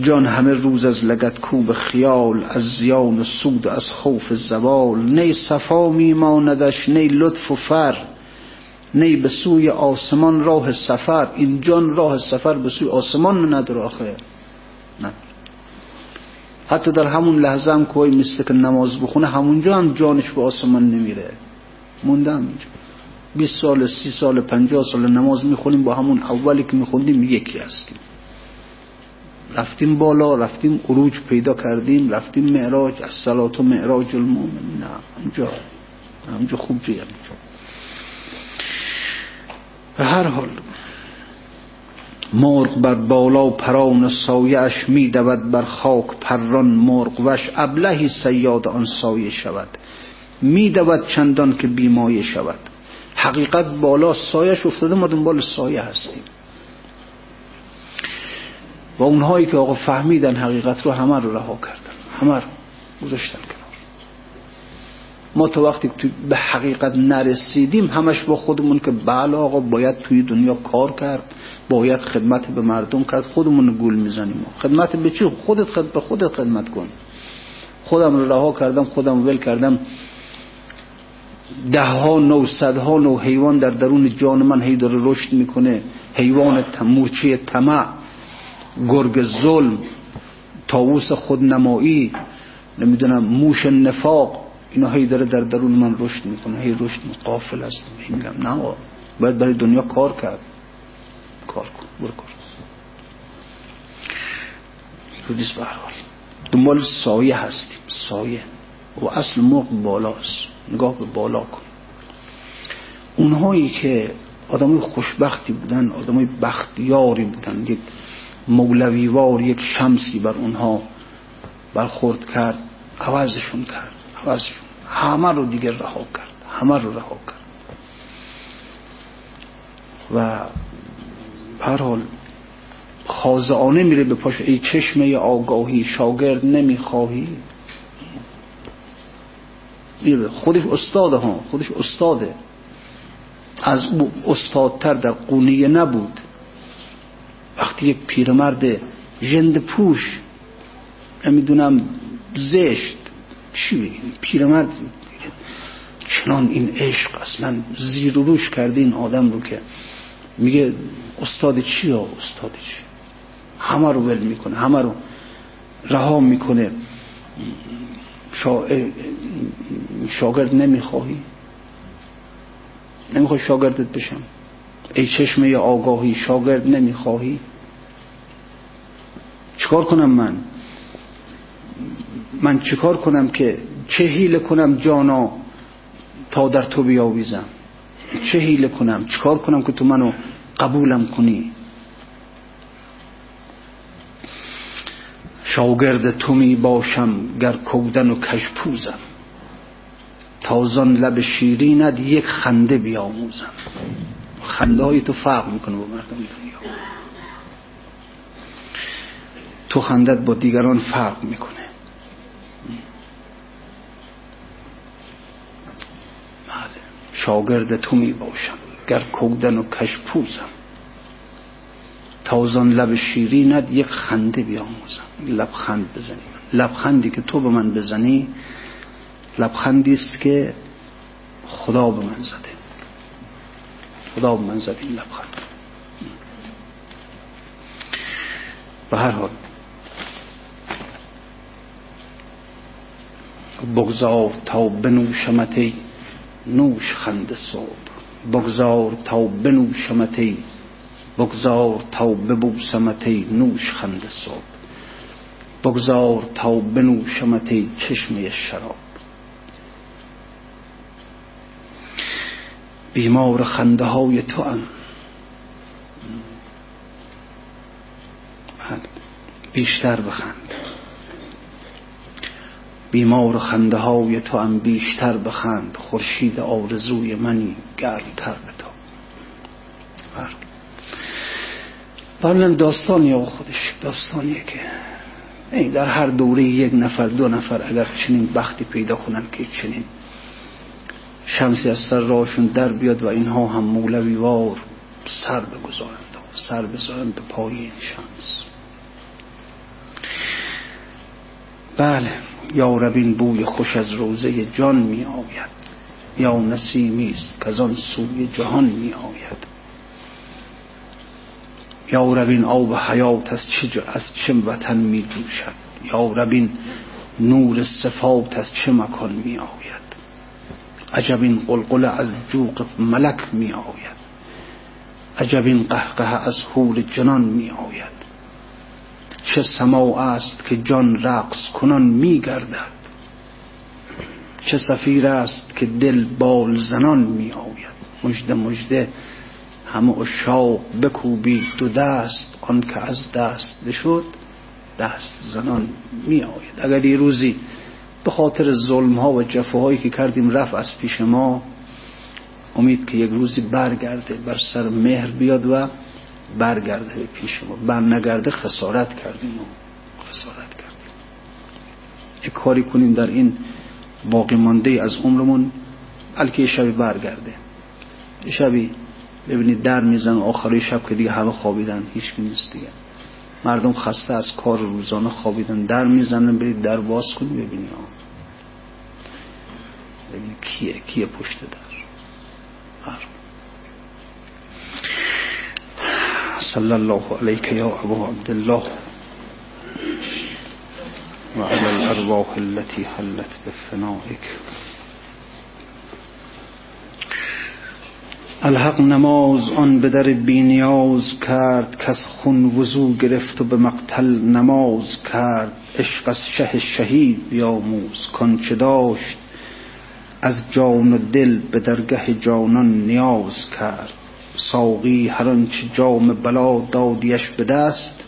جان همه روز از لگت کوب خیال از زیان و سود از خوف زوال. نی صفا میماندش نی لطف و فر. نی به سوی آسمان راه سفر. این جان راه سفر به سوی آسمان نداره آخه. نه. حتی در همون لحظه هم که مثل که نماز بخونه همونجا هم جانش به آسمان نمیره. موندم. اینجا 20 سال سی سال پنجاه سال نماز می‌خونیم با همون اولی که میخوندیم یکی هستیم. رفتیم بالا رفتیم عروج پیدا کردیم رفتیم معراج از صلات و معراج المومن نه اونجا اونجا خوب جیم به هر حال مرغ بر بالا پران سایش می دود بر خاک پران مرغ وش ابلهی سیاد آن سایه شود. می دود چندان که بیمایه شود. حقیقت بالا سایش افتاده ما دنبال سایه هستیم. و اونهایی که آقا فهمیدن حقیقت رو همه رو رها کردن. همه رو گذاشتن. ما تا وقتی به حقیقت نرسیدیم همش با خودمون که بله آقا باید توی دنیا کار کرد باید خدمت به مردم کرد خودمون گول می‌زنیم. خدمت به چی؟ خودت خدمت به خودت خدمت کن. خودم رو رها کردم خودم ول کردم. ده ها نو صدها نو حیوان در درون جان من هی داره رشد می‌کنه. حیوان مورچه طمع گرگ ظلم تاووس خودنمایی نمی‌دونم موش نفاق. اینا هی داره در درون من رشد می‌کنه هی رشد قافل است. میگم نه باید برای دنیا کار کرد. کار کن برو کار رودیس به دنبال سایه هستیم سایه. و اصل موقع بالاست. نگاه به بالا کن. اونهایی که آدمای خوشبختی بودن آدمای بختیاری بودن یک مولویوار یک شمسی بر اونها برخورد کرد عوضشون کرد. عوضشون همه رو دیگه رها کرد. همه رو رها کرد. و هر حال خازعانه میره به پاش. ای چشمه آگاهی شاگرد نمی‌خواهی. خودش استاده ها خودش استاده. از او استادتر در قونیه نبود. وقتی پیرمرد جند پوش نمی‌دونم زشت چی پیرمرد چنان این عشق اصلا زیر و روش کرده این آدم رو که میگه استاد چی ها؟ استاد چی؟ همه رو ول می‌کنه همه رو رها می‌کنه. شاگرد نمی‌خواهی؟ نمی‌خوای شاگردت بشم؟ ای چشمه آگاهی شاگرد نمی‌خواهی؟ چیکار کنم من؟ من چیکار کنم که چه حیله کنم جانا تا در تو بیاویزم؟ چه حیله کنم؟ چیکار کنم که تو منو قبولم کنی؟ شاگرد تو می باشم گر کودن و کشپوزم تازان لب شیرینت یک خنده بیاموزم. خنده های تو فرق می‌کنه با مردم دنیا. تو خندت با دیگران فرق می‌کنه. شاگرد تو می باشم. گر کودن و کشپوزم تازان لب شیرینت یک خنده بیاموزم. لبخند بزنی. لبخندی که تو به من بزنی لبخندی است که خدا به من زده. خدا به من زده لبخند. به هر حال بگذار تا بنوشمتی نوش خند صبح. بگذار تا بنوشمتی بگذار تا ببوسمتی نوش خند صبح. بگذار تا بنوشمتی چشمه شراب. بیمار خنده های تو هم بیشتر بخند. بیمار خنده های تو هم بیشتر بخند خورشید آرزوی منی گرمتر به تو بله. داستانی آقا خودش داستانیه که در هر دوره یک نفر دو نفر اگر چنین بختی پیدا کنن که چنین شمسی از سر راشون در بیاد و اینها هم مولوی وار سر بگذارند سر بذارند به پای این شمس بله یا ربین بوی خوش از روزه جان می آید یا نسیمی است که آن سوی جهان می آید. یا ربین آب حیات از چه, از چه وطن می جوشد؟ یا ربین نور صفات از چه مکان می آید؟ عجب این قلقل از جوق ملک می آید. عجب این قهقه از حول جنان می آید. چه سماع است که جان رقص کنان می گردد چه سفیر است که دل بال زنان می آید مجده مجده همه اشاق بکوبید دو دست آن که از دست بشد دست زنان می آید اگر یه روزی به خاطر ظلم ها و جفاهایی که کردیم رفت از پیش ما امید که یک روزی برگرده بر سر مهر بیاد و برگرده به پیش ما. بر نگرده خسارت کردیم و خسارت کردیم. یک کاری کنیم در این باقی مانده از عمرمون؟ بلکه یه شبی برگرده. یه شبی ببینید در میزن آخری شب که دیگه همه خوابیدن هیچ نیست دیگه. مردم خسته از کار روزانه خوابیدن. در می‌زنن برید در باز کنی ببینی ببینی کیه کیه پشت در؟ صلی الله علیک یا ابو عبدالله وعلى الأرواح التي حلت بفنائك. الحق نماز آن به در بینیاز کرد کس خون وضو گرفت و به مقتل نماز کرد. عشق از شه شهید بیاموز چه داشت از جان و دل به درگه جانان نیاز کرد. ساقی هر آنچه جام بلا دادیش به دست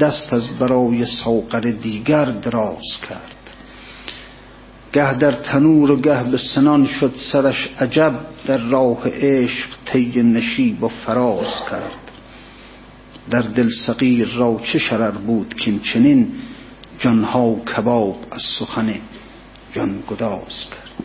دست از برای ساقر دیگر دراز کرد. گه در تنور و گه به سنان شد سرش عجب در راه عشق طی نشیب و فراز کرد. در دل صغیر را چه شرر بود که چنین جانها کباب از سخن جان گداز کرد.